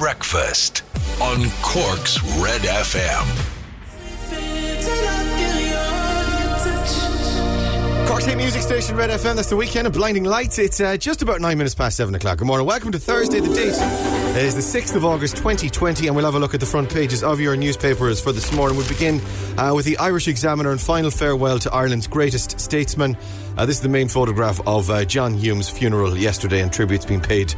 Breakfast on Cork's Red FM. Cork's Hit Music Station, Red FM. That's the Weeknd of Blinding Lights. It's uh, just about nine minutes past seven o'clock. Good morning. Welcome to Thursday. The date is the 6th of August 2020, and we'll have a look at the front pages of your newspapers for this morning. We'll begin uh, with the Irish Examiner and final farewell to Ireland's greatest statesman. Uh, this is the main photograph of uh, John Hume's funeral yesterday, and tributes being paid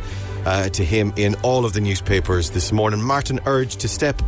uh, to him in all of the newspapers this morning. Martin urged to step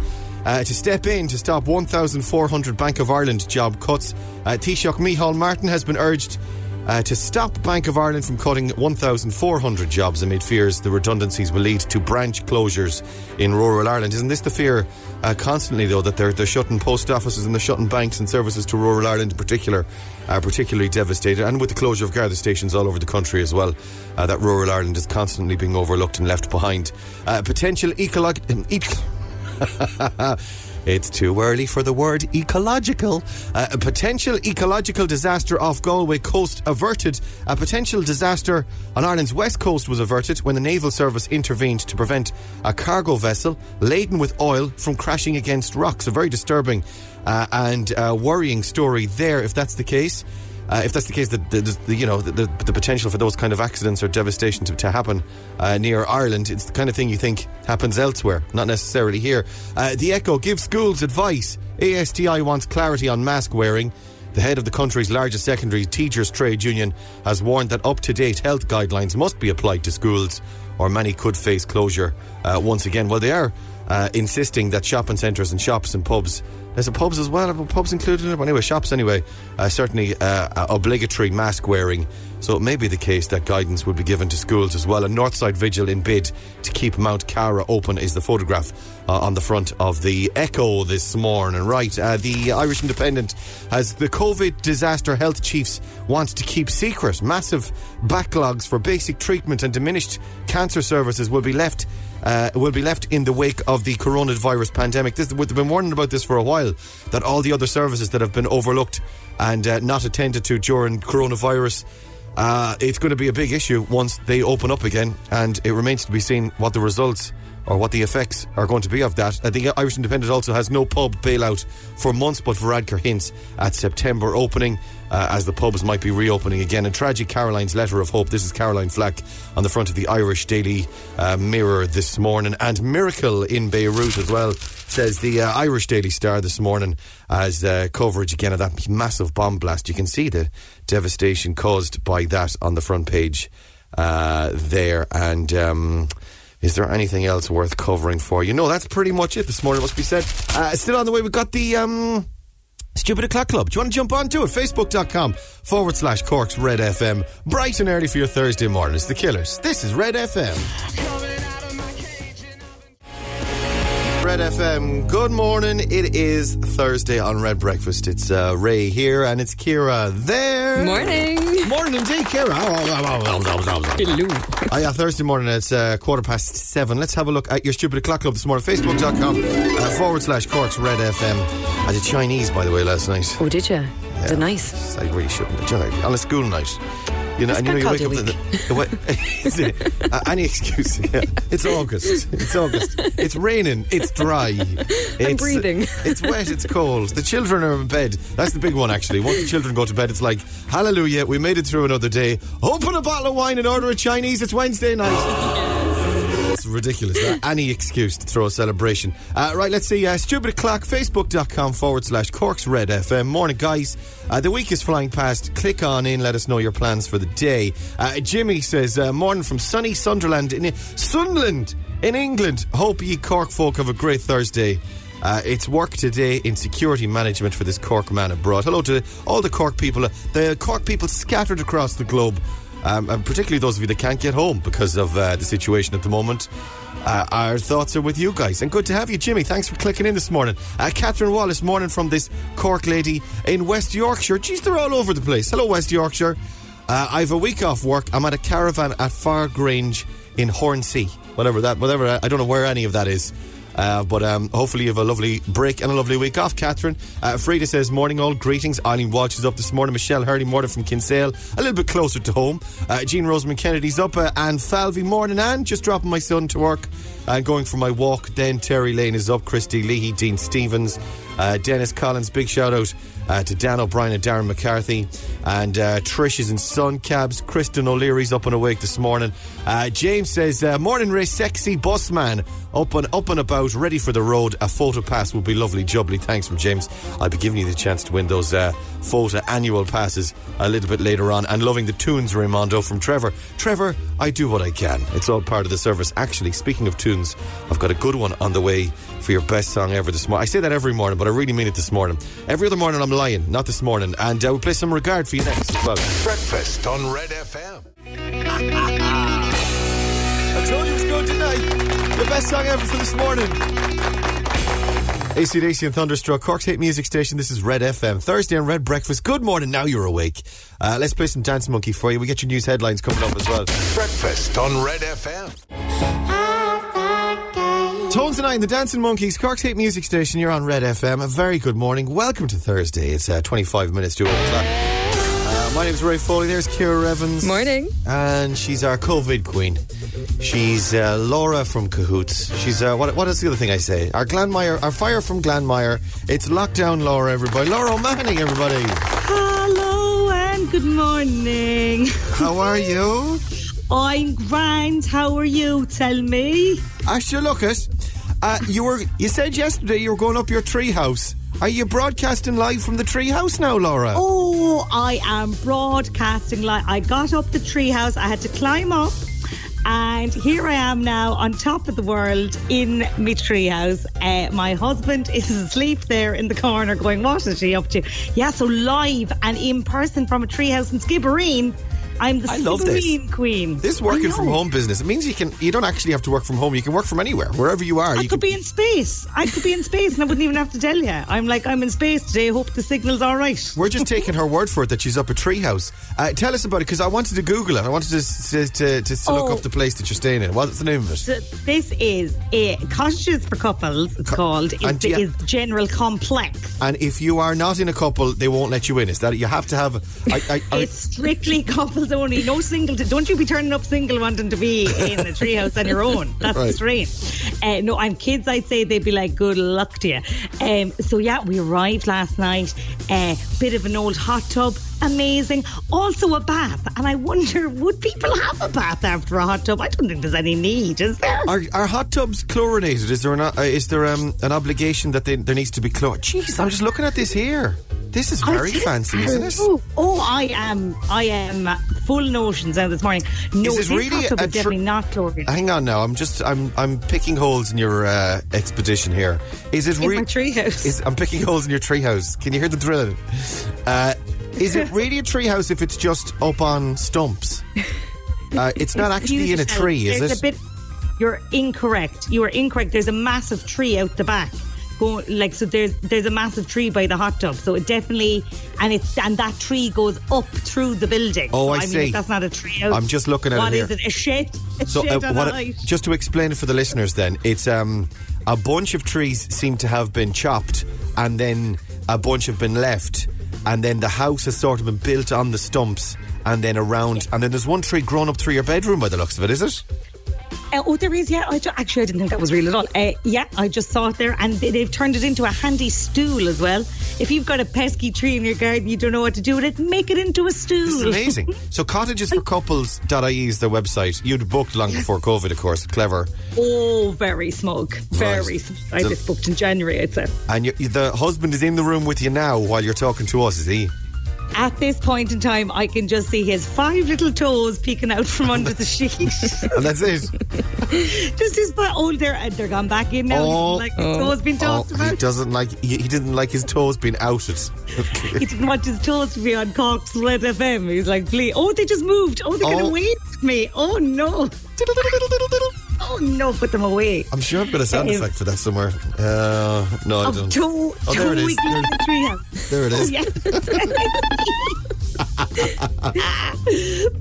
uh, to step in to stop 1,400 Bank of Ireland job cuts. Uh, Taoiseach Micheál Martin has been urged uh, to stop Bank of Ireland from cutting 1,400 jobs amid fears the redundancies will lead to branch closures in rural Ireland. Isn't this the fear uh, constantly, though, that they're, they're shutting post offices and they're shutting banks and services to rural Ireland in particular are particularly devastated, and with the closure of Garda stations all over the country as well, uh, that rural Ireland is constantly being overlooked and left behind. Uh, potential ecological. It's too early for the word ecological. Uh, a potential ecological disaster off Galway coast averted. A potential disaster on Ireland's west coast was averted when the naval service intervened to prevent a cargo vessel laden with oil from crashing against rocks. A very disturbing uh, and uh, worrying story there, if that's the case. Uh, if that's the case, the, the, the you know the, the, potential for those kind of accidents or devastation to, to happen uh, near Ireland, it's the kind of thing you think happens elsewhere, not necessarily here. Uh, the Echo gives schools advice. ASTI wants clarity on mask wearing. The head of the country's largest secondary teachers' trade union has warned that up-to-date health guidelines must be applied to schools, or many could face closure uh, once again. Well, they are uh, insisting that shopping centres and shops and pubs there's a pubs as well. Pubs included in it? But anyway, shops anyway. Uh, certainly uh, obligatory mask wearing. So it may be the case that guidance will be given to schools as well. A Northside Vigil in bid to keep Mount Cara open is the photograph uh, on the front of the Echo this morning. Right, uh, the Irish Independent has the COVID disaster health chiefs want to keep secret. Massive backlogs for basic treatment and diminished cancer services will be left uh, will be left in the wake of the coronavirus pandemic. This, we've been warning about this for a while that all the other services that have been overlooked and uh, not attended to during coronavirus. Uh, it's going to be a big issue once they open up again, and it remains to be seen what the results or what the effects are going to be of that. Uh, the Irish Independent also has no pub bailout for months, but Varadkar hints at September opening uh, as the pubs might be reopening again. And tragic Caroline's letter of hope. This is Caroline Flack on the front of the Irish Daily uh, Mirror this morning. And miracle in Beirut as well, says the uh, Irish Daily Star this morning as uh, coverage again of that massive bomb blast. You can see the devastation caused by that on the front page uh, there. And. Um, is there anything else worth covering for you? No, that's pretty much it this morning, must be said. Uh, still on the way, we've got the um, Stupid O'Clock Club. Do you want to jump on to it? Facebook.com forward slash Corks Red FM. Bright and early for your Thursday morning. It's the Killers. This is Red FM. Red FM. Good morning. It is Thursday on Red Breakfast. It's uh, Ray here and it's Kira there. Morning. Morning indeed, Kira. Hello. Oh, yeah, Thursday morning. It's uh, quarter past seven. Let's have a look at your stupid o'clock club this morning. Facebook.com uh, forward slash Corks Red FM. I did Chinese, by the way, last night. Oh, did you? Yeah. Is it nice? I really shouldn't. On a school night. You know, and you know, you wake up to the, the, uh, any excuse. Yeah. It's August. It's August. It's raining. It's dry. It's, I'm breathing. It's wet. It's cold. The children are in bed. That's the big one, actually. Once the children go to bed, it's like, hallelujah, we made it through another day. Open a bottle of wine and order a Chinese. It's Wednesday night. Ridiculous. Any excuse to throw a celebration. Uh, right, let's see. Uh, Stupid O'Clock, facebook.com forward slash Corks Red FM. Morning, guys. Uh, the week is flying past. Click on in, let us know your plans for the day. Uh, Jimmy says, uh, Morning from sunny Sunderland in Sunderland in England. Hope ye Cork folk have a great Thursday. Uh, it's work today in security management for this Cork man abroad. Hello to all the Cork people, the Cork people scattered across the globe um, and particularly those of you that can't get home because of uh, the situation at the moment. Uh, our thoughts are with you guys. And good to have you, Jimmy. Thanks for clicking in this morning. Uh, Catherine Wallace, morning from this Cork lady in West Yorkshire. Geez, they're all over the place. Hello, West Yorkshire. Uh, I have a week off work. I'm at a caravan at Far Grange in Hornsea. Whatever that, whatever, I don't know where any of that is. Uh, but um, hopefully you have a lovely break and a lovely week off, Catherine. Uh, Frida says, Morning all, greetings. Eileen Walsh is up this morning. Michelle Hurley Morton from Kinsale, a little bit closer to home. Uh, Jean Roseman Kennedy's up. Uh, and Falvey Morning and just dropping my son to work and going for my walk. Then Terry Lane is up. Christy Leahy, Dean Stevens, uh, Dennis Collins. Big shout out uh, to Dan O'Brien and Darren McCarthy. And uh, Trish is in Sun Cabs. Kristen O'Leary's up and awake this morning. Uh, James says, uh, Morning Ray, sexy bus man. Up and, up and about, ready for the road. A Fota pass would be lovely. Jubbly. Thanks from James. I'll be giving you the chance to win those Fota annual passes a little bit later on. And loving the tunes, Raimondo, from Trevor. Trevor, I do what I can. It's all part of the service. Actually, speaking of tunes, I've got a good one on the way for your best song ever this morning. I say that every morning, but I really mean it this morning. Every other morning I'm lying, not this morning. And uh, we'll play some regard for you next as well. Breakfast on Red FM. I told you it was good tonight. The best song ever for this morning. ACDC and Thunderstruck, Cork's hit music station. This is Red FM. Thursday on Red Breakfast. Good morning, now you're awake. Uh, let's play some Dance Monkey for you. We get your news headlines coming up as well. Breakfast on Red FM. Tones and I and the Dancing Monkeys, Cork's hit music station. You're on Red FM. A very good morning. Welcome to Thursday. It's uh, 25 minutes to 1 o'clock. My name's Ray Foley. There's Kira Evans. Morning. And she's our COVID queen. She's uh, Laura from Cahoots. She's uh, what? What is the other thing I say? Our Glanmire, our fire from Glanmire. It's lockdown, Laura. Everybody, Laura O'Mahony. Everybody, Hello and good morning. how are you? I'm grand. How are you? Tell me. Asher, look it. Uh, you were. You said yesterday you were going up your tree house. Are you broadcasting live from the tree house now, Laura? Oh, I am broadcasting live. I got up the treehouse. I had to climb up. And here I am now on top of the world in my treehouse. Uh, my husband is asleep there in the corner going, What is she up to? Yeah, so live and in person from a treehouse in Skibbereen. I'm the I love this. Queen. This working from home business. It means you can. You don't actually have to work from home. You can work from anywhere, wherever you are. I you could can, be in space. I could be in space and I wouldn't even have to tell you. I'm like, I'm in space today. Hope the signal's all right. We're just taking her word for it that she's up a treehouse. Uh, tell us about it because I wanted to Google it. I wanted to to, to, to, look Oh. up the place that you're staying in. What's the name of it? So this is a cottages for couples. It's Co- called. and It's, is general complex. And if you are not in a couple, they won't let you in. Is that you have to have? I, I, I, It's strictly couples only. No single. Don't you be turning up single wanting to be in a treehouse on your own. That's Right. strange. Uh, no, and kids, I'd say they'd be like, good luck to you. Um, so yeah, we arrived last night. Uh, bit of an old hot tub. Amazing. Also a bath. And I wonder, would people have a bath after a hot tub? I don't think there's any need, is there? are, are hot tubs chlorinated? Is there an, uh, is there um, an obligation that they, there needs to be chlor? Jeez, I'm just looking at this here. This is very fancy, isn't it? Oh, oh, I am, I am full notions out this morning. No, Is this this really hot tub is tr- definitely not chlorinated. Hang on now. I'm just I'm I'm picking holes in your uh, expedition here. Is it really? my treehouse. I'm picking holes in your treehouse. Can you hear the drilling? Uh, is it really a treehouse if it's just up on stumps? Uh, it's not actually in a tree, is There's it? A bit, you're incorrect. You are incorrect. There's a massive tree out the back. Go, like so, there's there's a massive tree by the hot tub. So it definitely, and it's and that tree goes up through the building. Oh, so, I mean, see. if that's not a tree house. I'm just looking at it What here. is it? A shed? A So, shed uh, on what, a height? just to explain it for the listeners, then it's um, a bunch of trees seem to have been chopped, and then a bunch have been left, and then the house has sort of been built on the stumps, and then around, and then there's one tree grown up through your bedroom by the looks of it. Is it? Uh, oh, there is. Yeah, I ju- actually I didn't think that was real at all. Uh, yeah, I just saw it there, and they, they've turned it into a handy stool as well. If you've got a pesky tree in your garden, you don't know what to do with it, make it into a stool. This is amazing. so cottagesforcouples.ie is their website. You'd booked long before COVID, of course. Clever. Oh, very smug. Very Right. smug. I So- just booked in January, I'd say. And you, the husband is in the room with you now while you're talking to us, is he? At this point in time, I can just see his five little toes peeking out from under the sheet. And that's it. just his butt. Oh, they're, uh, they're gone back in now. Oh. like his toes been talked oh, he doesn't like. He, he didn't like his toes being outed. He didn't want his toes to be on Cork's Red FM. He's like, please. Oh, they just moved. Oh, they're Oh. going to wave at me. Oh, no. Oh, no. Put them away. I'm sure I've got a sound Um, effect for that somewhere. Uh, no, I Oh, don't. toe, Oh, there it is. wiggling in the treehouse. There it is.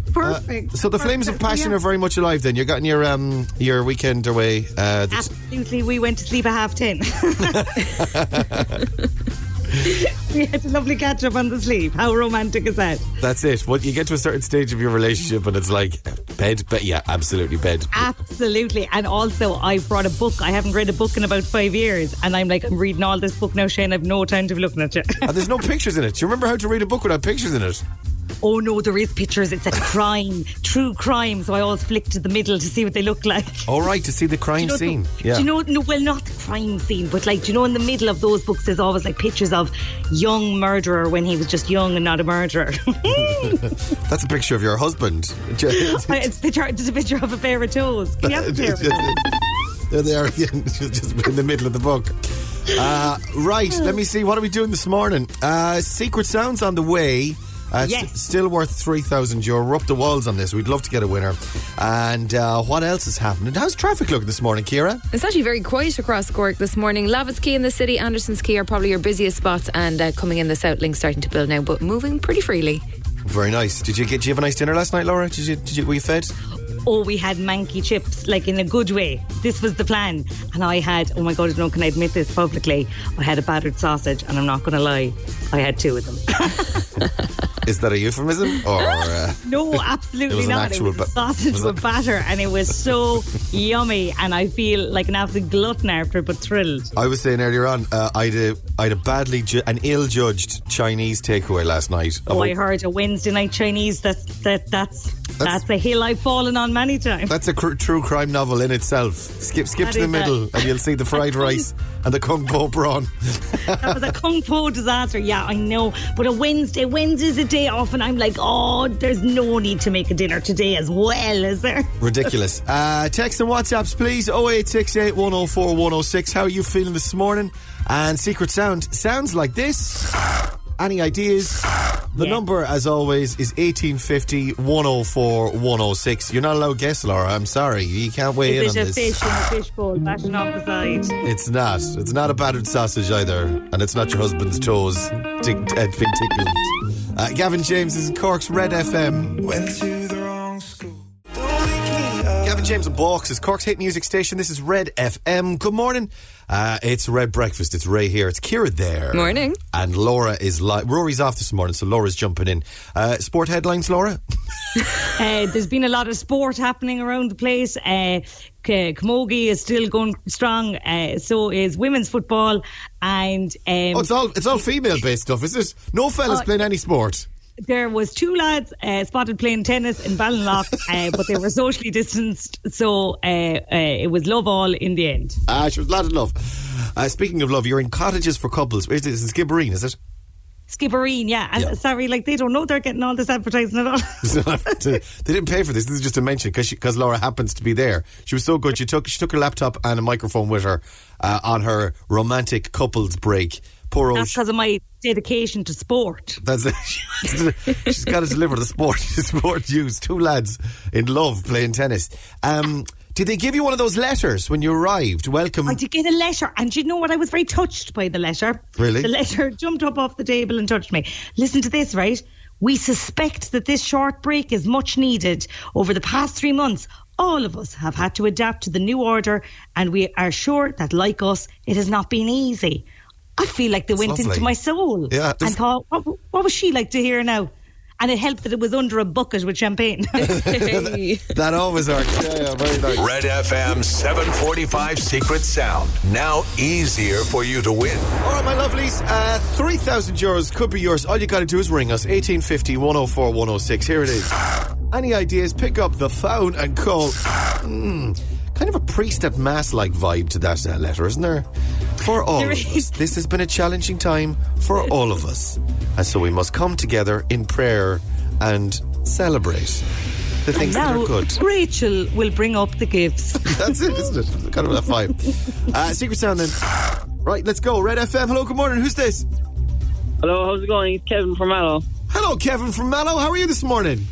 Perfect. So the flames of passion yeah. are very much alive. Then you're getting your um your weekend away. Uh, Absolutely, we went to sleep at half ten. we had a lovely catch up on the sleep. How romantic is that? that's it. Well, you get to a certain stage of your relationship, and it's like bed, but yeah, absolutely bed. Absolutely. And also, I've brought a book. I haven't read a book in about five years. And I'm like, I'm reading all this book now, Shane. I've no time to be looking at you. And there's no pictures in it. Do you remember how to read a book without pictures in it? Oh, no, there is pictures. It's a crime, true crime. So I always flick to the middle to see what they look like. All right, to see the crime Do you know, scene. Do Yeah. you know, no, well, not the crime scene, but like, do you know, in the middle of those books, there's always like pictures of young murderer when he was just young and not a murderer. That's a picture of your husband. it's, a picture, it's a picture of a pair of toes. Can you have a pair there they are again, just in the middle of the book. Uh, right, let me see. What are we doing this morning? Uh, Secret Sounds on the way. Uh, Yes. s- still worth 3,000 euro. We're up the walls on this. We'd love to get a winner. And uh, what else is happening? How's traffic looking this morning, Kira? It's actually very quiet across Cork this morning. Lavitt's Quay in the city, Anderson's Quay are probably your busiest spots, and uh, coming in the South Link starting to build now, but moving pretty freely. Very nice. Did you get? Did you have a nice dinner last night, Laura? Did you? Did you? Were you fed? Oh, we had manky chips, like in a good way. This was the plan. And I had, oh my God, I don't know, can I admit this publicly? I had a battered sausage, and I'm not going to lie, I had two of them. Is that a euphemism or? Uh, no, absolutely It was an not. actual it was ba- sausage was with batter, and it was so yummy. And I feel like an absolute glutton after, it, but thrilled. I was saying earlier on, uh, I had a, I had a badly, ju- an ill-judged Chinese takeaway last night. Oh, I Oh, heard a Wednesday night Chinese. That's that. That's that's a hill I've fallen on many times. That's a cr- true crime novel in itself. Skip, skip That to the middle, and you'll see the fried rice and the kung po prawn. That was a kung po disaster. Yeah, I know. But a Wednesday, Wednesday's a day off, and I'm like, oh, there's no need to make a dinner today as well, is there? Ridiculous. Uh, text and WhatsApps, please. 0868 104 106. How are you feeling this morning? And Secret Sound sounds like this. Any ideas? The Yeah. number, as always, is 1850 104 106. You're not allowed to guess, Laura. I'm sorry. You can't weigh in Is on it a this. fish in a fish bowl, bashing off the side? It's not. It's not a battered sausage either, and it's not your husband's toes tick, uh, been tickled. Uh, Gavin James is in Cork's Red FM. Went to James and Box is Cork's hit music station. This is Red FM. Good morning. Uh, it's Red Breakfast. It's Ray here. It's Kira there. Morning. And Laura is li- Rory's off this morning, so Laura's jumping in. Uh, sport headlines, Laura. Uh, there's been a lot of sport happening around the place. Uh, K- Camogie is still going strong. Uh, so is women's football, and um, Oh, it's all it's all female based stuff, is it? No fellas Oh. playing any sport. There was two lads uh, spotted playing tennis in Ballinlough, uh, but they were socially distanced, so uh, uh, it was love all in the end. Ah, she was a lot of love. Uh, speaking of love, you're in cottages for couples. Is this is Skibbereen, is it? Skibbereen, yeah. And Yeah. sorry, like they don't know they're getting all this advertising at all. they didn't pay for this. This is just a mention because because Laura happens to be there. She was so good. She took she took her laptop and a microphone with her uh, on her romantic couples break. Poor old. That's because of my dedication to sport. That's it. She's got to deliver the sport sport news. Two lads in love playing tennis. Um, did they give you one of those letters when you arrived? Welcome. I did get a letter, and you know what? I was very touched by the letter. Really? The letter jumped up off the table and touched me. Listen to this, right? We suspect that this short break is much needed. Over the past three months, all of us have had to adapt to the new order, and we are sure that, like us, it has not been easy. I feel like they went lovely. into my soul Yeah, and thought, what, what was she like to hear now? And it helped that it was under a bucket with champagne. Hey. that always works. Yeah, yeah, very nice. Red FM 745 Secret Sound. Now easier for you to win. All right, my lovelies, uh, 3,000 euros could be yours. All you got to do is ring us, 1850 104 106. Here it is. Any ideas? Pick up the phone and call. Mm, kind of a priest at mass like vibe to that uh, letter, isn't there? For all There of is. us. This has been a challenging time for all of us. And so we must come together in prayer and celebrate the things that now, are good. Rachel will bring up the gifts. That's it, isn't it? Kind of that vibe. Uh, Secret Sound then. Right, let's go. Red FM. Hello, good morning. Who's this? Hello, how's it going? It's Kevin from Mallow. Hello, Kevin from Mallow. How are you this morning?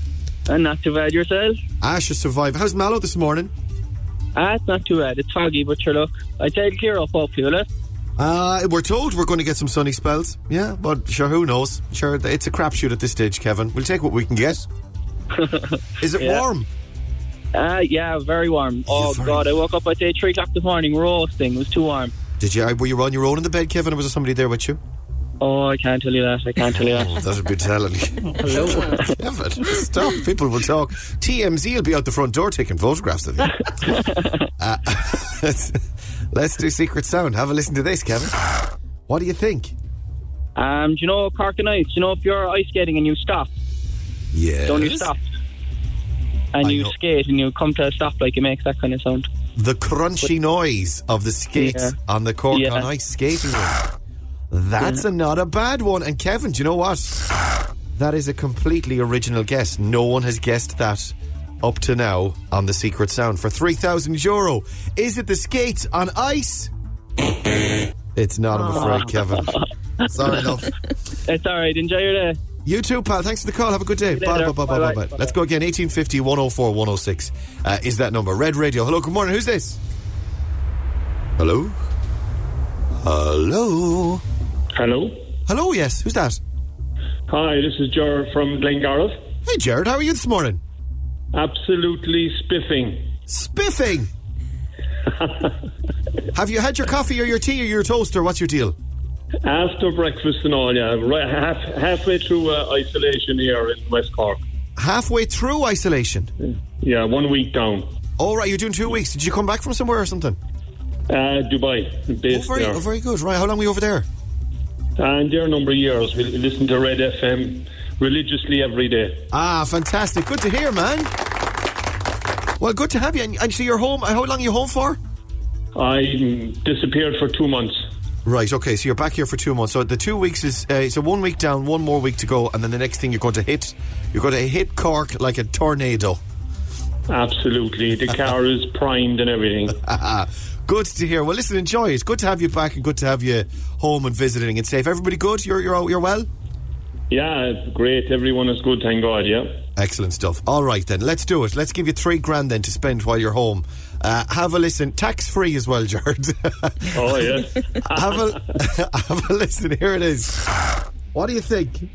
And not too bad yourself? Asher survived. How's Mallow this morning? Ah, it's not too bad. It's foggy, but sure, look. I'd say it'll clear up, hopefully, will it? Uh, we're told we're going to get some sunny spells. Yeah, but sure, who knows? Sure, it's a crapshoot at this stage, Kevin. We'll take what we can get. Is it Yeah. warm? Uh, yeah, very warm. Oh, very- God, I woke up at say 3 o'clock this morning roasting. It was too warm. Did you? Were you on your own in the bed, Kevin, or was there somebody there with you? Oh, I can't tell you that. I can't tell you that. Oh, that'd be telling. Hello, Kevin. Stop. People will talk. TMZ will be out the front door taking photographs of you. uh, let's, let's do Secret Sound. Have a listen to this, Kevin. What do you think? Um, do you know Cork and Ice? Do you know if you're ice skating and you stop, Yeah. don't you stop? And I you know. skate and you come to a stop like it makes that kind of sound. The crunchy noise of the skates Yeah. on the Cork Yeah. on Ice skating rink. That's a not a bad one. And Kevin, do you know what? That is a completely original guess. No one has guessed that up to now on the Secret Sound for 3,000 euro. Is it the skates on ice? It's not, I'm afraid, Kevin. Sorry, love. It's all right. Enjoy your day. You too, pal. Thanks for the call. Have a good day. Bye, bye, bye, bye, bye. Let's go again. 1850 104 106 uh, is that number. Red Radio. Hello, good morning. Who's this? Hello? Hello? Hello. Hello, yes. Who's that? Hi, this is Jared from Glengarriff. Hey, Jared. How are you this morning? Absolutely spiffing. Spiffing. Have you had your coffee or your tea or your toast or what's your deal? After breakfast and all, yeah. Right, half, halfway through uh, isolation here in West Cork. Halfway through isolation. Yeah, one week down. All right, you're doing two weeks. Did you come back from somewhere or something? Uh, Dubai, Oh, very, oh, very good. Right, how long were you over there? And there a number of years. We listen to Red FM religiously every day. Ah, fantastic. Good to hear, man. Well, good to have you. And, and so you're home. How long are you home for? I disappeared for two months. Right. Okay. So you're back here for two months. So the two weeks is uh, so one week down, one more week to go, and then the next thing you're going to hit, you're going to hit Cork like a tornado. Absolutely. The car is primed and everything. Good to hear. Well, listen, enjoy it. Good to have you back, and good to have you home and visiting and safe. Everybody good? You're you're you're well. Yeah, great. Everyone is good, thank God, yeah. Excellent stuff. All right then, let's do it. Let's give you three grand then to spend while you're home. Uh, have a listen, tax free as well, Jared. Oh, yes. have a have a listen. Here it is. What do you think?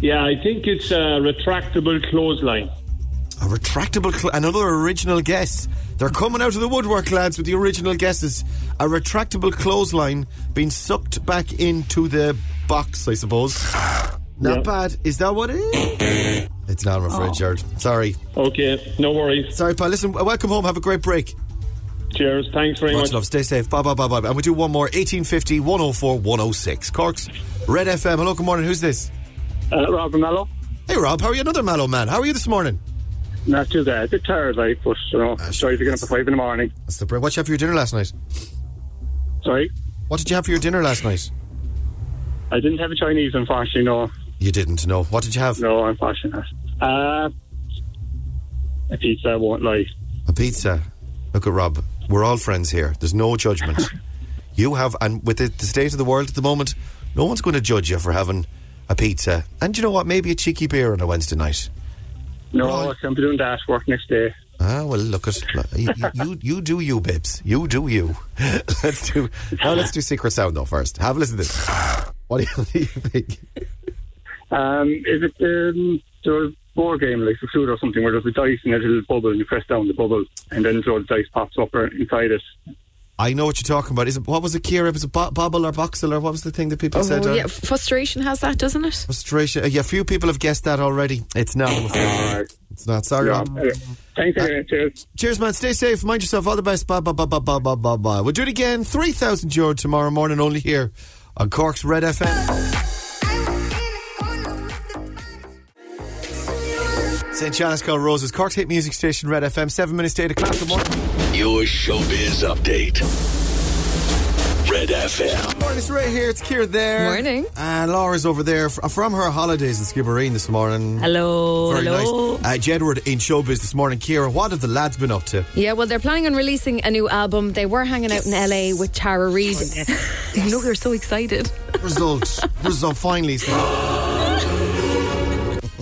yeah, I think it's a retractable clothesline. A retractable, cl- another original guess. They're coming out of the woodwork, lads, with the original guesses. A retractable clothesline being sucked back into the box, I suppose. Not Yeah. bad. Is that what it is? It's not, I'm afraid, Jared. Sorry. Okay, no worries. Sorry, pal. Listen, welcome home. Have a great break. Cheers. Thanks very Much much. love. Stay safe. Bye, bye, bye, bye. And we do one more. 1850 104 106. Corks, Red FM. Hello, good morning. Who's this? Uh, Robert Mello? Hey, Rob. How are you? Another mellow man. How are you this morning? Not too bad. A bit tired, like, but you know, sorry to get up at five in the morning. That's the break. What did you have for your dinner last night? Sorry, What did you have for your dinner last night? I didn't have a Chinese, unfortunately. No, You didn't know. What did you have? no, unfortunately. Uh, a pizza. I won't lie. A pizza. Look at Rob. We're all friends here. There's no judgment. you have, and with the, the state of the world at the moment, no one's going to judge you for having a pizza. And you know what? Maybe a cheeky beer on a Wednesday night. No, Right. I can't be doing that. Work next day. Ah, well, look at you, you. You do you, Bibs. You do you. let's do. Now let's do Secret Sound though first. Have a listen to this. What do you, what do you think? Um, is it um, the board game like the food or something where there's a dice in a little bubble and you press down the bubble and then so the dice pops up or inside it? I know what you're talking about. Is it what was it, Kira? Was it bo- bobble or boxel or what was the thing that people said? Oh, uh, yeah, frustration has that, doesn't it? Frustration. Uh, yeah, a few people have guessed that already. It's not. I'm afraid. Alright. It's not. Sorry, Yeah. Rob. Anyway, Thanks anyway. Cheers. Cheers, man. Stay safe. Mind yourself. All the best. Bye, bye, bye, bye, bye, bye, bye, bye. We'll do it again. 3,000 euro tomorrow morning, only here on Cork's Red FM. St. John's Call Roses, Cork's hit music station, Red FM, 7 minutes to 8 o'clock. Good morning. Your showbiz update. Red FM. Morning, it's Ray here. It's Kira there. Morning. And Laura's over there f- from her holidays in Skibbereen this morning. Hello, Very hello. nice. Uh, Jedward in showbiz this morning. Kira, what have the lads been up to? Yeah, well, they're planning on releasing a new album. They were hanging out in LA with Tara Reid. you know, they're so excited. Result. Result finally.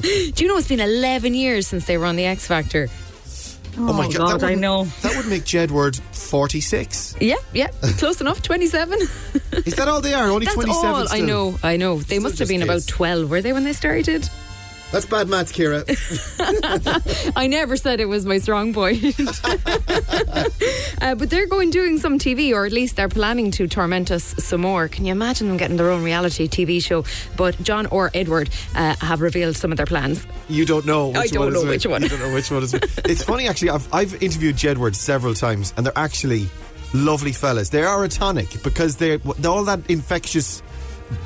Do you know it's been 11 years since they were on the X Factor? Oh, oh my Oh, God. God, I know. That would make Jedward 46. Yeah, yeah, close enough. 27. Is that all they are? Only That's 27 all. I know, I know. They Still must have been kids. about 12, were they, when they started? That's bad maths, Kira. I never said it was my strong point. uh, but they're going doing some TV, or at least they're planning to torment us some more. Can you imagine them getting their own reality TV show? But John or Edward uh, have revealed some of their plans. You don't know which I don't one know is which one. You don't know which one is which. It's funny, actually. I've, I've interviewed Jedward several times, and they're actually lovely fellas. They are a tonic because they're all that infectious.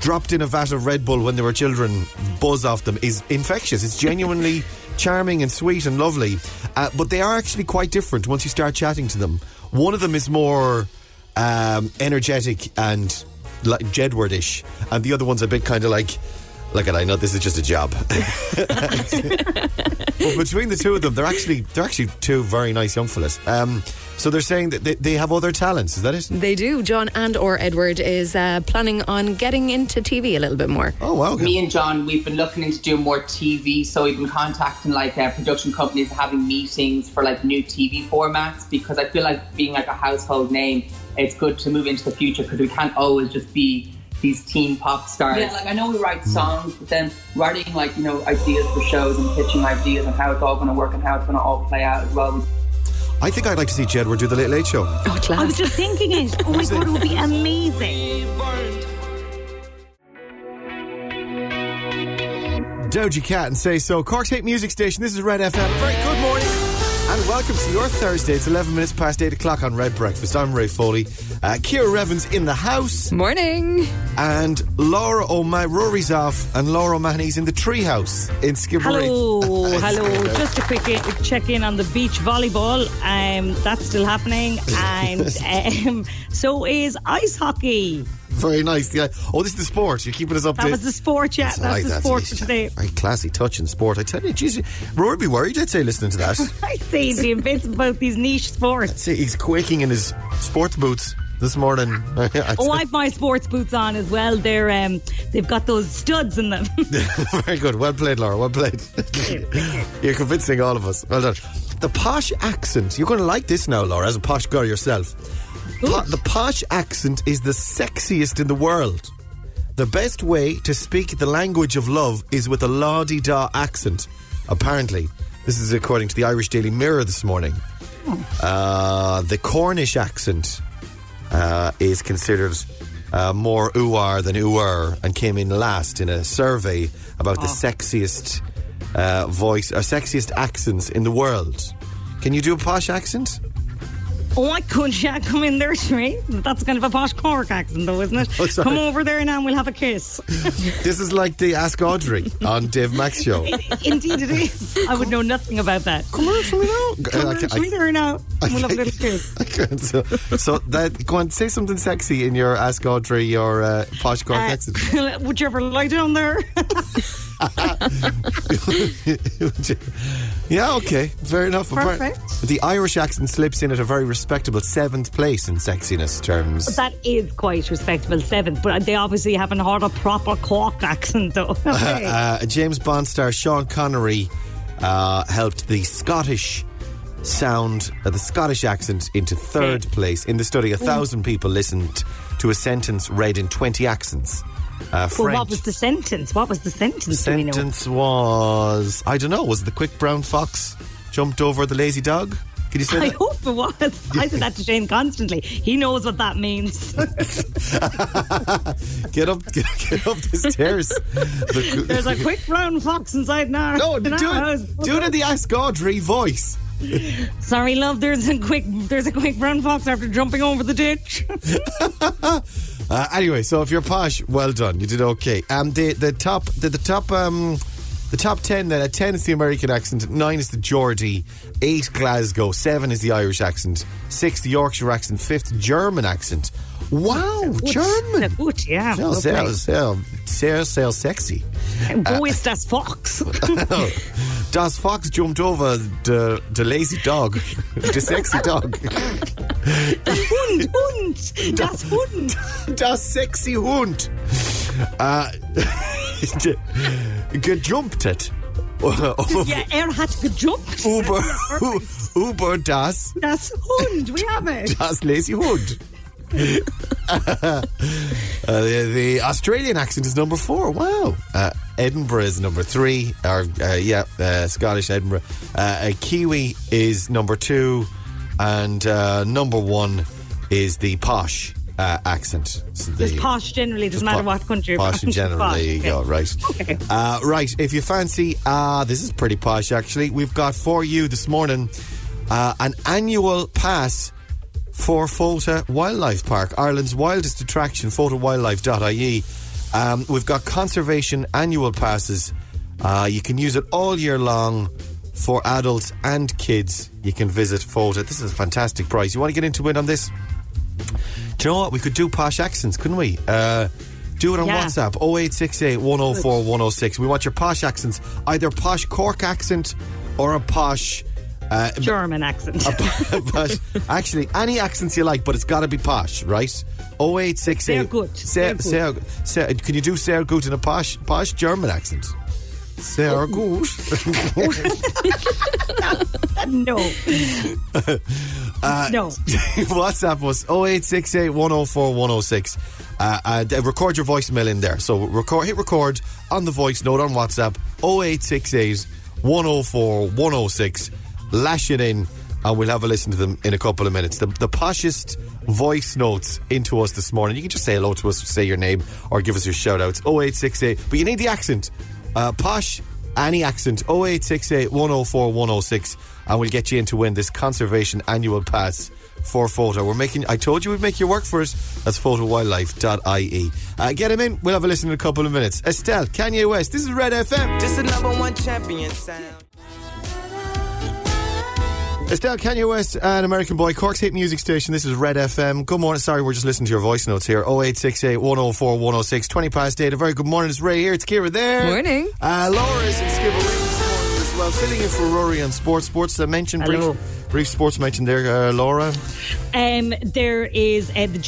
Dropped in a vat of Red Bull when they were children, buzz off them is infectious. It's genuinely charming and sweet and lovely. Uh, but they are actually quite different once you start chatting to them. One of them is more um, energetic and like Jedwardish, and the other one's a bit kind of like, look at I know this is just a job. but between the two of them, they're actually they're actually two very nice young fellas. Um, so they're saying that they, they have other talents. Is that it? They do. John and or Edward is uh, planning on getting into TV a little bit more. Oh wow! Me and John, we've been looking into doing more TV, so we've been contacting like uh, production companies having meetings for like new TV formats because I feel like being like a household name, it's good to move into the future because we can't always just be these teen pop stars. Yeah, like I know we write songs, but then writing like you know ideas for shows and pitching ideas and how it's all going to work and how it's going to all play out as well. I think I'd like to see Jedward do the Late Late Show. Oh, class. I was just thinking it. Oh my god, it would be amazing. Doja Cat and say so. Cork's Hate Music Station. This is Red FM. Very good morning. And welcome to your Thursday. It's 11 minutes past 8 o'clock on Red Breakfast. I'm Ray Foley. Uh, Kira Revan's in the house. Morning. And Laura O'Mahony, Rory's off, and Laura O'Mahony's in the treehouse in Skibbereen. Hello, hello. Just a quick i- check in on the beach volleyball. Um, that's still happening, and um, so is ice hockey. Very nice. Yeah. Oh, this is the sport. You're keeping us up That to was the sport, yeah. That's That's, like the that. sport for today. Very classy touch in sport. I tell you, geez, Rory would be worried, I'd say, listening to that. I say the invincible about these niche sports. See, he's quaking in his sports boots this morning. Oh, I've my sports boots on as well. They're um, they've got those studs in them. Very good. Well played, Laura. Well played. You're convincing all of us. Well done. The posh accent. You're going to like this now, Laura, as a posh girl yourself. Po- the posh accent is the sexiest in the world. The best way to speak the language of love is with a la di da accent. Apparently, this is according to the Irish Daily Mirror this morning. Uh, the Cornish accent uh, is considered uh, more ooar than ooer and came in last in a survey about the sexiest uh, voice or sexiest accents in the world. Can you do a posh accent? Oh, yeah, come in there to me. That's kind of a posh Cork accent, though, isn't it? Oh, come over there now and we'll have a kiss. This is like the Ask Audrey on Dave Max show. Indeed, it is. I would know nothing about that. Come on, come on. Come over to me there now. We'll have a little kiss. I can't. So, so that go on, say something sexy in your Ask Audrey, your uh, posh Cork Uh, accent. would you ever lie down there? yeah, okay, fair enough. Perfect. The Irish accent slips in at a very respectable seventh place in sexiness terms. that is quite respectable, seventh, but they obviously haven't heard a proper Cork accent, though. Okay. Uh, James Bond star Sean Connery uh, helped the Scottish sound, uh, the Scottish accent, into third place in the study. A thousand people listened to a sentence read in twenty accents. Uh, well, what was the sentence? What was the sentence? know? sentence was I don't know. Was the quick brown fox jumped over the lazy dog? Can you say I that? hope it was. I say that to Shane constantly. He knows what that means. Get up, get, get up the stairs. The- There's a quick brown fox inside now. no, in do house. it, do it in the Ask Audrey voice. Sorry, love. There's a quick. There's a quick brown fox after jumping over the ditch. Uh, anyway, so if you're posh, well done. You did okay. Um, the the top the, the top um the top ten then at ten is the American accent, nine is the Geordie, eight Glasgow, seven is the Irish accent, six the Yorkshire accent, fifth German accent. Wow, German. Good, yeah. Sehr, sehr, sehr, sehr, sehr sexy. Wo ist das Fox? Das Fox jumped over the the lazy dog, the sexy dog. Hund, Hund, das Hund. Das sexy Hund. Gejumped it. Ja, er hat gejumpt. Uber, Uber das, Das Hund, we have it. das lazy Hund. Uh, the, the Australian accent is number four. Wow. Uh, Edinburgh is number three. Or uh, yeah, uh, Scottish Edinburgh. Uh, a Kiwi is number two, and uh, number one is the posh uh, accent. So the- Just posh generally, doesn't matter po- what country you're Posh in general. Posh, There you okay. go. Right. Okay. Uh, right. If you fancy, uh, this is pretty posh actually. We've got for you this morning uh, an annual pass for Fota Wildlife Park, Ireland's wildest attraction, fotawildlife.ie. Um, we've got conservation annual passes. Uh, you can use it all year long for adults and kids. You can visit Fota. This is a fantastic price. You want to get into it on this? Do you know what? We could do posh accents, couldn't we? Uh, do it on Yeah. WhatsApp 0868 104 106. We want your posh accents, either posh Cork accent or a posh. Uh, German accent. posh- actually, any accents you like, but it's got to be posh, right? 0868. Sehr gut. Sehr, Sehr sehr, sehr, can you do sehr gut in a posh, posh German accent? Sehr gut. no. Uh, no. WhatsApp was 0868 104 106. Uh, and uh, record your voicemail in there. So record, hit record on the voice note on WhatsApp 0868 104 106. Lash it in, and we'll have a listen to them in a couple of minutes. The, the poshest voice notes into us this morning. You can just say hello to us, say your name, or give us your shout outs 0868. But you need the accent. Uh, posh, any accent 0868 104 106 and we'll get you in to win this conservation annual pass for Fota. We're making I told you we'd make you work for it. That's fotawildlife.ie. Uh, get him in. We'll have a listen in a couple of minutes. Estelle, Kanye West. This is Red FM. Just the number one champion sound. Estelle, Kanye West, an American boy, Cork's hit music station. This is Red FM. Good morning. Sorry, we're just listening to your voice notes here. 0868 104 106, 20 past 8. A very good morning. It's Ray here. It's Kira there. Morning. Uh, Laura is in Skibbereen this morning as well, filling in for Rory on sports. Sports uh, mentioned, Hello. brief, brief sports mentioned there, uh, Laura. Um, there is uh, the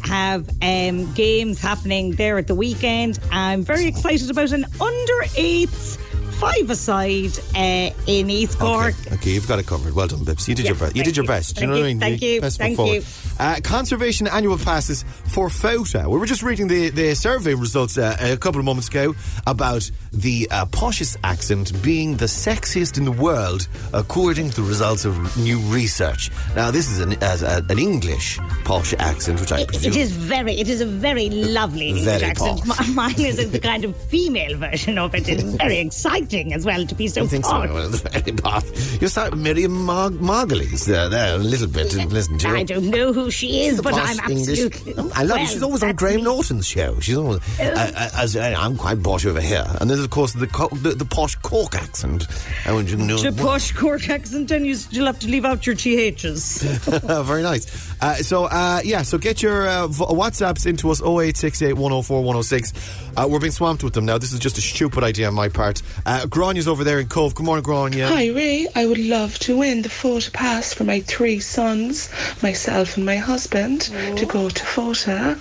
GAA have um, games happening there at the weekend. I'm very excited about an under eights five aside uh, in East Cork. Okay, okay, you've got it covered. Well done, Bips. You did Yeah, your best. You did your you. best. Do you know you, what I mean? thank you, Best thank you. Uh, conservation annual passes for FOTA. We were just reading the, the survey results uh, a couple of moments ago about the uh, poshest accent being the sexiest in the world, according to the results of new research. Now, this is an, as a, an English posh accent, which I It, presume. it is very, it is a very lovely English accent. posh. Mine is the kind of female version of it. It's very exciting as well to be so I think so. posh. Well, very. You're starting Miriam Mar- Margolyes uh, there a little bit. and Listen to I don't know who she is, but I'm English- absolutely. I love her. well, She's always on Graham me. Norton's show. She's always. Oh. Uh, as uh, I'm quite posh over here, and then of course the co- the, the posh Cork accent. I want you to know. The posh Cork accent, and you, you'll have to leave out your THs. Very nice. Uh, so uh, yeah, so get your uh, WhatsApps into us 0868 104 106. Uh, we're being swamped with them now. This is just a stupid idea on my part. Uh, Uh, Granya's over there in Cobh. Good morning, Grania. Hi Ray, I would love to win the Fota pass for my three sons, myself and my husband, to go to Fota.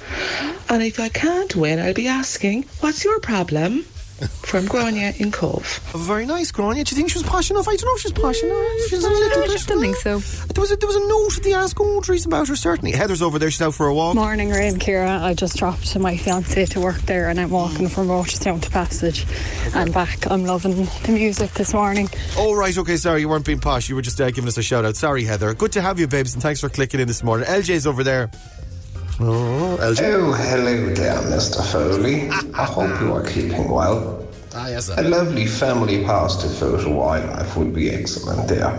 And if I can't win, I'll be asking, what's your problem? From Grania in Cobh. Very nice, Grania. Do you think she was posh enough? I don't know if she's posh enough. She's a little I bit. don't think so. There was a, there was a note at the Ask Audrey's about her, certainly. Heather's over there. She's out for a walk. Morning, Ray and Kira. I just dropped to my fiance to work there and I'm walking from Rochestown to Passage and back. I'm loving the music this morning. Oh, right, okay, sorry, you weren't being posh. You were just uh, giving us a shout out. Sorry, Heather. Good to have you, babes, and thanks for clicking in this morning. LJ's over there. Oh, LJ. Oh, hello there, Mr. Foley. I hope you are keeping well. Ah, yes, A lovely family pass to Fota Wildlife would be excellent there.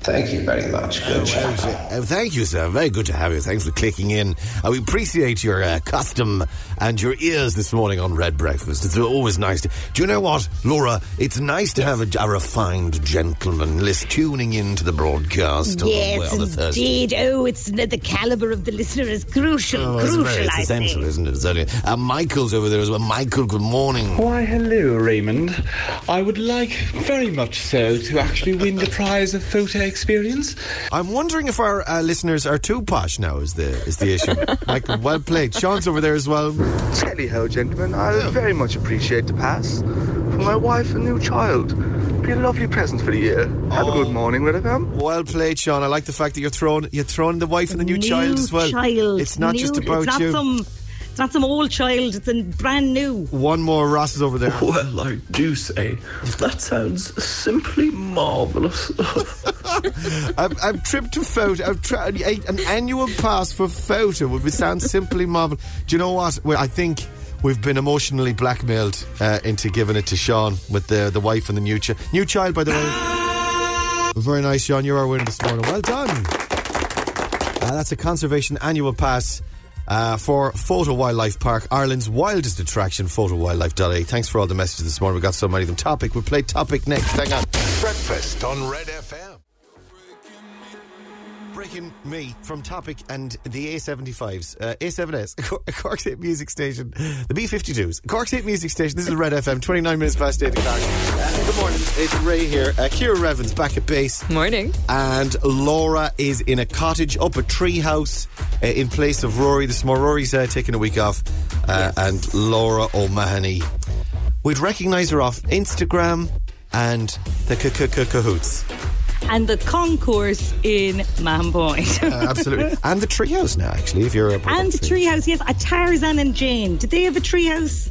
Thank you very much. Good chat. Uh, thank you, sir. Very good to have you. Thanks for clicking in. Uh, we appreciate your uh, custom and your ears this morning on Red Breakfast. It's always nice to. Do you know what, Laura? It's nice to have a, a refined gentleman list tuning in to the broadcast. Yes, on the indeed. Oh, it's the, the caliber of the listener is crucial. Oh, it's, crucial, very, it's I essential, think. isn't it? It's only, uh, Michael's over there as well. Michael, good morning. Why, hello, Raymond. I would like very much so to actually win the prize of Fota experience. I'm wondering if our uh, listeners are too posh now. Is the is the issue? Michael, well played. Sean's over there as well. Tally ho, gentlemen. I very much appreciate the pass. For my wife and new child. Be a lovely present for the year. Have a good morning, Red FM. Well played, Sean. I like the fact that you're throwing you're throwing the wife and the new, child as well. child. It's not New- just about it's not you. Some, It's not some old child. It's a brand new. One more. Ross is over there. Well, I do say, that sounds simply marvellous. I've, I've tripped to Fota. I've tried an annual pass for Fota would be sound simply marvelous. Do you know what? Well, I think we've been emotionally blackmailed uh, into giving it to Sean with the the wife and the new child. New child, by the way. Very nice, Sean. You're our winner this morning. Well done. Uh, that's a conservation annual pass. Uh, for Fota Wildlife Park, Ireland's wildest attraction, fotawildlife.a. Thanks for all the messages this morning. We got so many of them. Topic, we'll play Topic next. Hang on. Breakfast on Red FM. Breaking me from Topic and the A75s, uh, A7S, Cor- Cork State Music Station, the B52s, Cork State Music Station. This is Red FM, 29 minutes past 8 o'clock. Uh, good morning, it's Ray here. Uh, Kira Revens back at base. Morning. And Laura is in a cottage up a tree house uh, in place of Rory this morning. Rory's uh, taking a week off, uh, and Laura O'Mahony. We'd recognise her off Instagram and the Cahoots. And the concourse in Mahon Point. Uh, absolutely. and the treehouse now, actually, if you're a and the treehouse, yes. A Tarzan and Jane. Did they have a treehouse?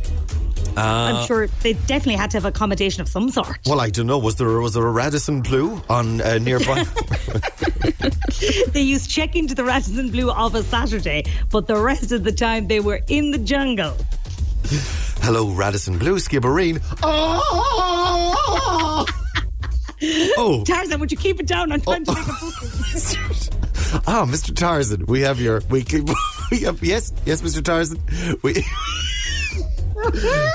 Uh, I'm sure they definitely had to have accommodation of some sort. Well, I don't know. Was there was there a Radisson Blu on uh, nearby? they used check into the Radisson Blu of a Saturday, but the rest of the time they were in the jungle. Hello, Radisson Blu, Skibbereen. Oh! Oh. Tarzan, would you keep it down? I'm trying to make a booking. Ah, Mr. Tarzan, we have your weekly. We have, yes, yes, Mr. Tarzan. We.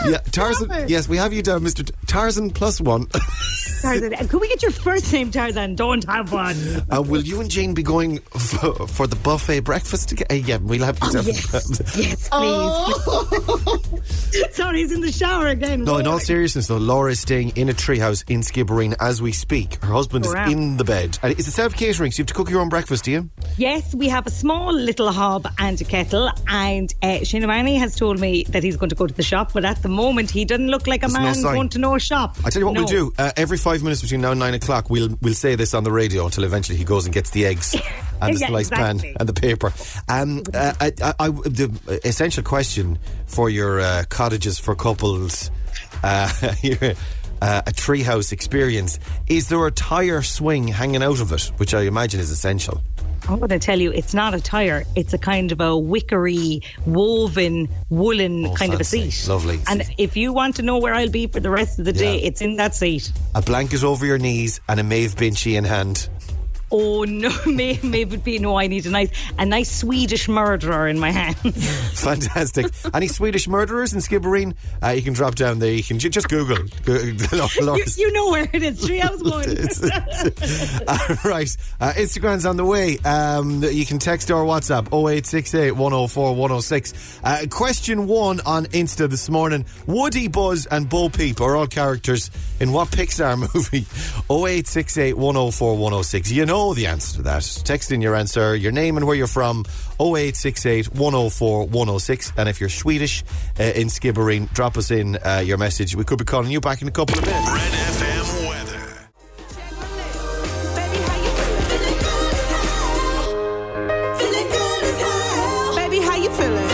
yeah, Tarzan. Yes, we have you down, Mr. T- Tarzan plus one. Tarzan, could we get your first name, Tarzan? Don't have one. Uh, will you and Jane be going for, for the buffet breakfast together? Uh, yeah, we'll have Oh, yes, yes, please. Sorry, he's in the shower again. No, in all seriousness, though, Laura is staying in a treehouse in Skibbereen as we speak. Her husband is in the bed. And it's a self catering, so you have to cook your own breakfast, do you? Yes, we have a small little hob and a kettle, and uh, Shane O'Mahony has told me that he's going to go to the shop, but at the moment he doesn't look like a man sign. going to no shop. I tell you what No. we'll do. Uh, every five minutes between now and nine o'clock, we'll we'll say this on the radio until eventually he goes and gets the eggs and the Yeah, sliced exactly. pan and the paper. Um, uh, I, I, I, the essential question for your uh, cottages for couples, uh, your, uh, a treehouse experience: is there a tire swing hanging out of it, which I imagine is essential? I'm going to tell you, it's not a tire. It's a kind of a wickery, woven, woolen Oh, kind fancy. of a seat. Lovely. And if you want to know where I'll be for the rest of the day, it's in that seat. A blanket is over your knees and a Maeve Binchy in hand. Oh no, may, maybe it'd be no. I need a nice, a nice Swedish murderer in my hands. Fantastic. Any Swedish murderers in Skibbereen? Uh, you can drop down there. You can ju- just Google. Go- you, you know where it is. Treehouse one. Uh, right. Uh, Instagram's on the way. Um, you can text or WhatsApp 0868 104 106. Uh, question one on Insta this morning Woody, Buzz, and Bo Peep are all characters in what Pixar movie? 0868 104 106. You know the answer to that. Text in your answer, your name and where you're from. 0868 104 106. And if you're Swedish uh, in Skibbereen, drop us in uh, your message. We could be calling you back in a couple of minutes. Red FM weather. Baby, how you feeling?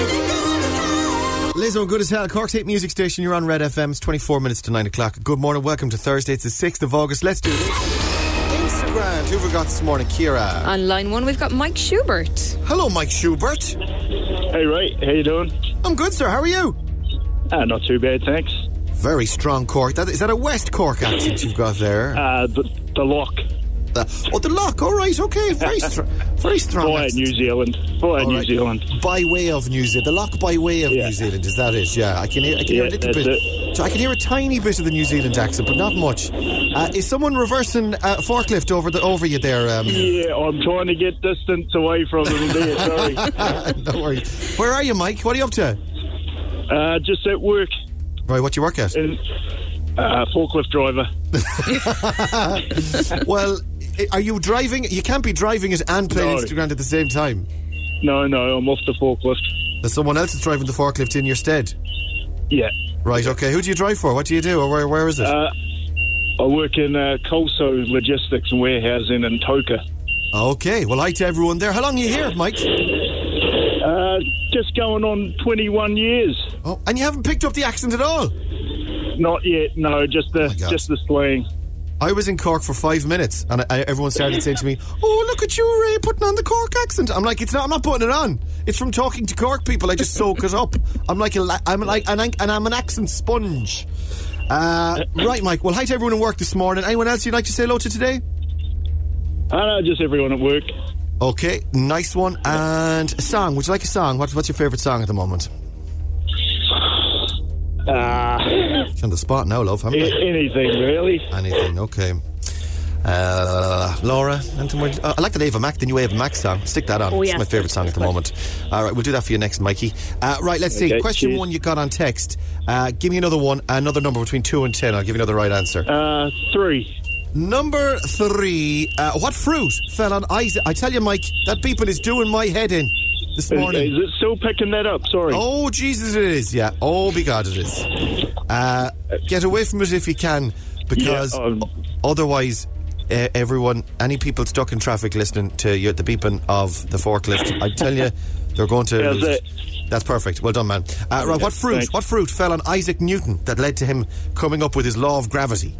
Lizzo, good as hell. Cork's Hit Music Station. You're on Red FM. It's 24 minutes to 9 o'clock. Good morning. Welcome to Thursday. It's the 6th of August. Let's do this. Instagram. Who have we got this morning? Kira. On line one, we've got Mike Schubert. Hello, Mike Schubert. Hey, right. How you doing? I'm good, sir. How are you? Uh, not too bad, thanks. Very strong Cork. That, is that a West Cork accent you've got there? Uh, the, the Lough. Oh, the Lough. All right. Okay. Very, str- very strong. Accent. New Zealand. All New right. Zealand. By way of New Zealand. The Lough by way of New Zealand. Is that it? Yeah. I can hear, I can hear a Yeah, little bit. So I can hear a tiny bit of the New Zealand accent, but not much. Uh, is someone reversing uh, forklift over the over you there? Um, Yeah, I'm trying to get distance away from them there, sorry. Don't worry. Where are you, Mike? What are you up to? Uh, just at work. Right, what you work at? In, uh, forklift driver. well, are you driving? You can't be driving it and playing No. Instagram at the same time. No, no, I'm off the forklift. There's someone else is driving the forklift in your stead. Yeah. Right, okay. Who do you drive for? What do you do? Or where, where is it? Uh, I work in uh, Colso Logistics and Warehousing in Togher. okay, well, hi to everyone there. How long are you here, Mike? Uh, just going on 21 years. Oh, and you haven't picked up the accent at all? Not yet, no, just the just the slang. I was in Cork for five minutes, and I, everyone started saying to me, "Oh, look at you, Ray, putting on the Cork accent." I'm like, "It's not. I'm not putting it on. It's from talking to Cork people. I just soak it up. I'm like, a, I'm like, an, and I'm an accent sponge." Uh, right, Mike. Well, hi to everyone at work this morning. Anyone else you'd like to say hello to today? I know, just everyone at work. Okay, nice one. And a song. Would you like a song? What's, what's your favourite song at the moment? Ah, It's on the spot now, love. haven't I? anything really. Anything, okay. Uh, Laura, anything more- uh, I like the Ava Max, the new Ava Max song. Stick that on. Oh, it's yeah. my favourite song at the moment. All right, we'll do that for you next, Mikey. Uh, right, let's see. Okay, Question cheers. one you got on text. Uh, give me another one, another number between two and ten. I'll give you another right answer. Uh, three. Number three. Uh, what fruit fell on Isaac? I tell you, Mike, that beeping is doing my head in this Is, morning. is it still picking that up? Sorry. Oh, Jesus, it is. Yeah. Oh, be God, it is. Uh, get away from it if you can, because Yeah, um, otherwise, uh, everyone, any people stuck in traffic listening to you, at the beeping of the forklift, I tell you, they're going to. That's it. That's perfect. Well done, man. Uh, right, what fruit? thanks. What fruit fell on Isaac Newton that led to him coming up with his law of gravity?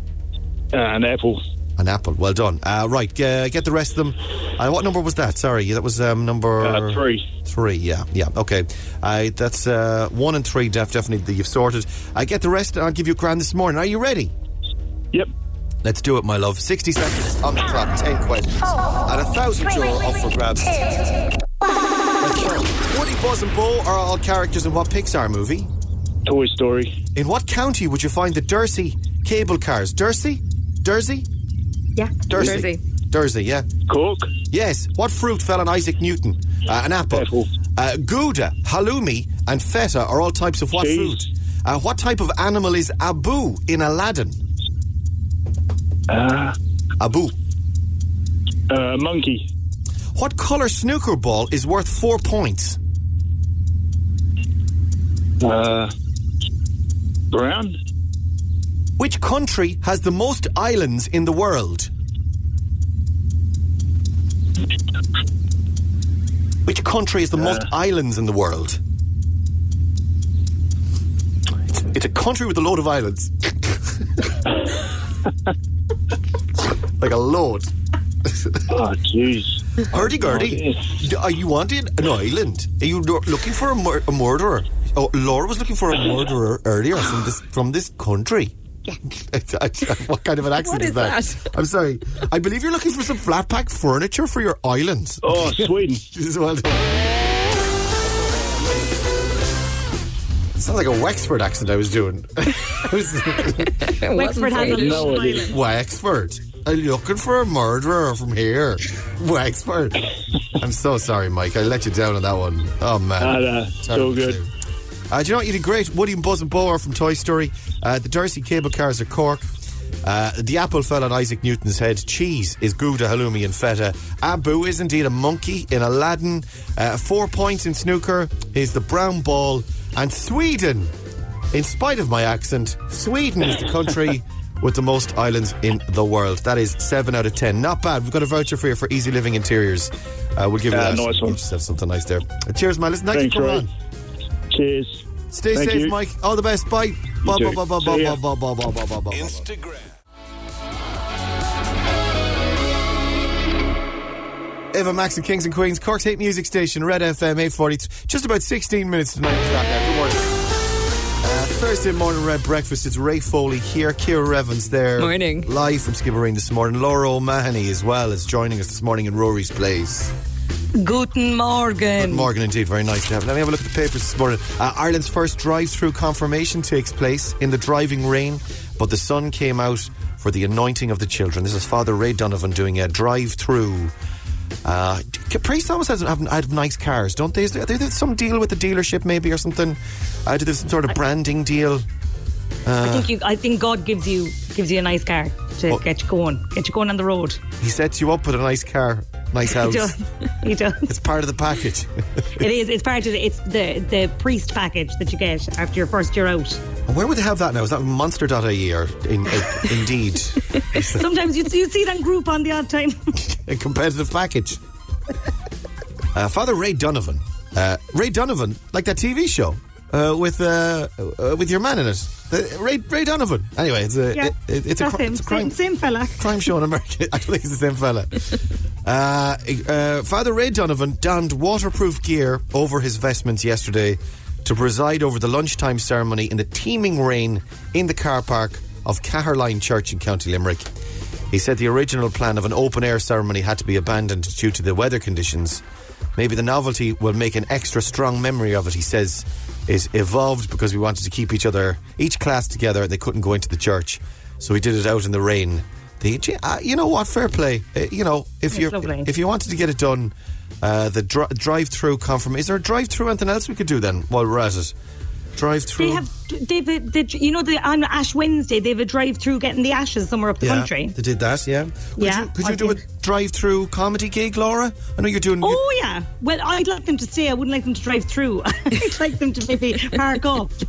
Uh, an apple. An apple. Well done. Uh, right, uh, get the rest of them. Uh, what number was that? Sorry, that was um, number Uh, three. Three. Yeah, yeah. Okay. Uh, that's uh, one and three. Def- definitely that you've sorted. I get the rest. and I'll give you a grand this morning. Are you ready? Yep. Let's do it, my love. Sixty seconds on the clock. Ten questions and a thousand euro up for grabs. Let's. Woody, Buzz, and Bo are all characters in what Pixar movie? Toy Story. In what county would you find the Dursey cable cars? Dursey? Dursey? Yeah. Dursey. Dursey, yeah. Cork. Yes. What fruit fell on Isaac Newton? Uh, an apple. Uh, Gouda, halloumi, and feta are all types of what Cheese. fruit? Uh, what type of animal is Abu in Aladdin? Uh, Abu. uh, monkey. What colour snooker ball is worth four points? Uh, brown. Which country has the most islands in the world? Which country has the most uh. islands in the world? It's, it's a country with a load of islands. like a load. oh, jeez. Hurdy gurdy. Oh, D- Are you wanted an island? Are you looking for a, mur- a murderer? Oh, Laura was looking for a murderer earlier from this from this country. what kind of an accent What is is that? that? I'm sorry. I believe you're looking for some flat pack furniture for your island. Oh, Sweden. well done. Sounds like a Wexford accent I was doing. Wexford has a No, little island. Wexford. I'm looking for a murderer from here. Wexford. I'm so sorry, Mike. I let you down on that one. Oh, man. Ah, nah, so good. too. Uh, do you know what? You did great. Woody and Buzz and Bo are from Toy Story. Uh, the Dursey cable cars are Cork. Uh, the apple fell on Isaac Newton's head. Cheese is Gouda, halloumi, and feta. Abu is indeed a monkey in Aladdin. Uh, four points in snooker is the brown ball. And Sweden, in spite of my accent, Sweden is the country with the most islands in the world. That is seven out of ten. Not bad. We've got a voucher for you for Easy Living Interiors. Uh, we'll give you Ah, that. nice one. You just have something nice there. Uh, cheers, man. Listen, thanks Thanks, for coming Ray. on. Cheers. Stay Thank safe, you. Mike. All the best. Bye. Bye, too. bye, bye, bye, bye, bye, bye, bye, bye, bye, bye. Instagram. Ava Max and Kings and Queens, Cork's hate music station, Red FM 840. Just about 16 minutes to 9 o'clock now. Good morning. Uh, Thursday morning Red Breakfast. It's Ray Foley here, Kira Evans there. Morning. Live from Skibbereen this morning. Laura O'Mahony as well is joining us this morning in Rory's place. Guten Morgen. Morgan, indeed, very nice to have. Let me have a look at the papers this morning. Uh, Ireland's first drive-through confirmation takes place in the driving rain, but the sun came out for the anointing of the children. This is Father Ray Donovan doing a drive-through. Uh, Priest always has have, have nice cars, don't they? Is there, there some deal with the dealership, maybe, or something? Uh, do they some sort of branding deal? Uh, I think you. I think God gives you gives you a nice car to Oh. get you going, get you going on the road. he sets you up with a nice car, nice He house. does. He does. It's part of the package. It is. It's part of the. It's the the priest package that you get after your first year out. Where would they have that now? Is that monster.ie or in, uh, Indeed? Sometimes you you see that group on the odd time. a competitive package. Uh, Father Ray Donovan Uh, Ray Donovan, like that TV show uh, with uh, uh, with your man in it. Ray, Ray Donovan. Anyway, it's a Yeah, it, it- it's, a, it's a crime Same, same fella. crime show in America. I don't think it's the same fella. Uh, uh, Father Ray Donovan donned waterproof gear over his vestments yesterday to preside over the lunchtime ceremony in the teeming rain in the car park of Caherline Church in County Limerick. He said the original plan of an open air ceremony had to be abandoned due to the weather conditions. Maybe the novelty will make an extra strong memory of it, he says, is evolved because we wanted to keep each other, each class together. They couldn't go into the church. So we did it out in the rain. The, uh, you know what? Fair play. Uh, you know, if you if you wanted to get it done, uh, the dri- drive-through confirm. Is there a drive-through? Anything else we could do then while we're at it? Drive-through. They have, they've, a- they, you know, the, on Ash Wednesday, they have a drive through getting the ashes somewhere up the yeah, country. They did that. Yeah. Could Yeah, You, could you do a drive-through comedy gig, Laura? I know you're doing. Oh yeah. Well, I'd like them to stay. I wouldn't like them to drive through. I'd like them to maybe park up.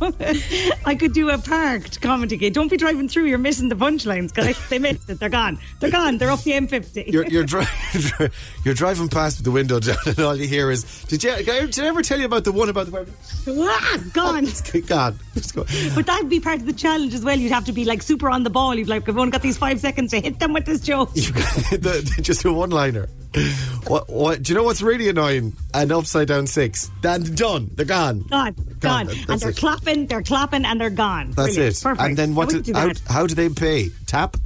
I could do a parked comedy gig. Don't be driving through. You're missing the punchlines, guys. They missed it. They're gone. They're gone. They're off the M50. You're you're, dri- you're driving past the window down, and all you hear is, "Did you? Did I ever tell you about the one about the?" Ah, gone. God, just go. But that'd be part of the challenge as well. You'd have to be like super on the ball. You'd like, I've only got these five seconds to hit them with this joke. the, just a one-liner. What? What? Do you know what's really annoying? An upside down six. Then done. They're gone. Gone, gone, That's and they're it. clapping, they're clapping, and they're gone. That's Brilliant. it. Perfect. And then what? Do, do how, how do they pay? Tap.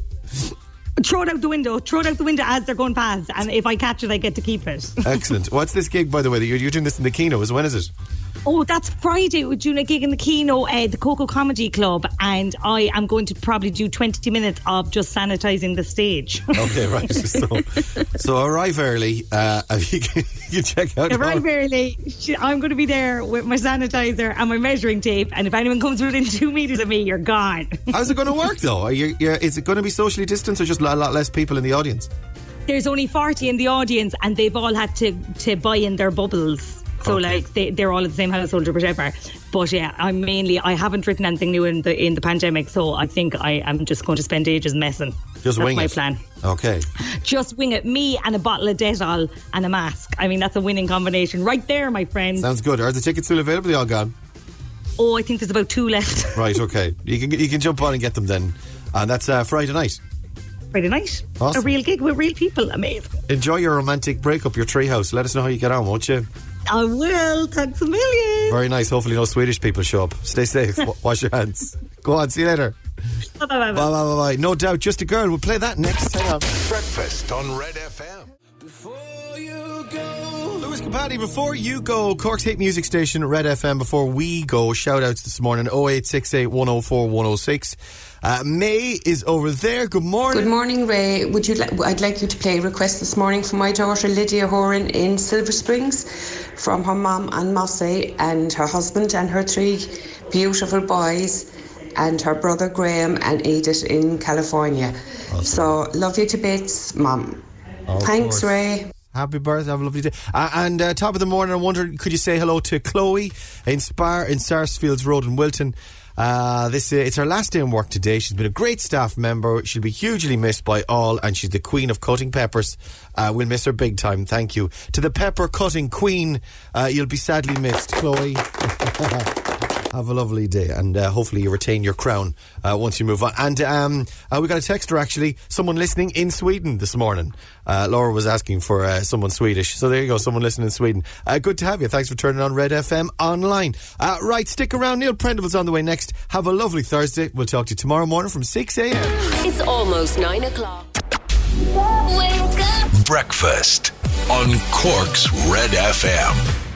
Throw it out the window. Throw it out the window as they're going past, and if I catch it, I get to keep it. Excellent. What's this gig, by the way? You're, you're doing this in the. Is when is it? Oh, that's Friday. We're doing a gig in the Kino, uh, the Coco Comedy Club, and I am going to probably do 20 minutes of just sanitising the stage. Okay, right. So, so arrive early. Uh, you, can, you check out. Arrive all- very late. Sh- I'm going to be there with my sanitizer and my measuring tape, and if anyone comes within two meters of me, you're gone. How's it going to work though? Are you, you're, is it going to be socially distanced or just a lot less people in the audience? There's only 40 in the audience, and they've all had to, to buy in their bubbles. So Okay. like they, they're all at the same household or whatever. But yeah, I'm mainly I haven't written anything new in the in the pandemic, so I think I am just going to spend ages messing. Just That's wing my it. plan. Okay. Just wing it. Me and a bottle of Dettol and a mask. I mean, that's a winning combination right there, my friend. Sounds good. Are the tickets still available? They all gone. oh, I think there's about two left. Right. Okay. You can you can jump on and get them then. And that's uh, Friday night. Friday night. Awesome. A real gig with real people. Amazing. Enjoy your romantic breakup, your treehouse. Let us know how you get on, won't you? I will. Thanks a million. Very nice. Hopefully, no Swedish people show up. Stay safe. W- Wash your hands. Go on. See you later. Bye bye bye. Bye bye bye bye. No doubt. Just a girl. We'll play that next. Hang on. Breakfast on Red FM. Lewis Capaldi, before you go, Cork's hit music station, Red FM, before we go, shout outs this morning 0868 104 106. Uh, May is over there. Good morning. Good morning, Ray. Would you? Li- I'd like you to play a request this morning for my daughter Lydia Horan in Silver Springs, from her mum and Mossy and her husband and her three beautiful boys, and her brother Graham and Edith in California. So love you to bits, mum. Of Thanks, course. Ray. Happy birthday. Have a lovely day. Uh, and uh, top of the morning, I wonder, could you say hello to Chloe in Spar in Sarsfields Road in Wilton? Uh, this uh, it's her last day in work today. She's been a great staff member. She'll be hugely missed by all, and she's the queen of cutting peppers. Uh, we'll miss her big time. Thank you to the pepper cutting queen. Uh, you'll be sadly missed, Chloe. Have a lovely day, and uh, hopefully you retain your crown uh, once you move on. And um, uh, we got a texter actually, someone listening in Sweden this morning. Uh, Laura was asking for uh, someone Swedish, so there you go, someone listening in Sweden. Uh, good to have you. Thanks for turning on Red FM online. Uh, right, stick around. Neil Prendeville's on the way next. Have a lovely Thursday. We'll talk to you tomorrow morning from six a.m. It's almost nine o'clock. Wake up! Breakfast on Cork's Red FM.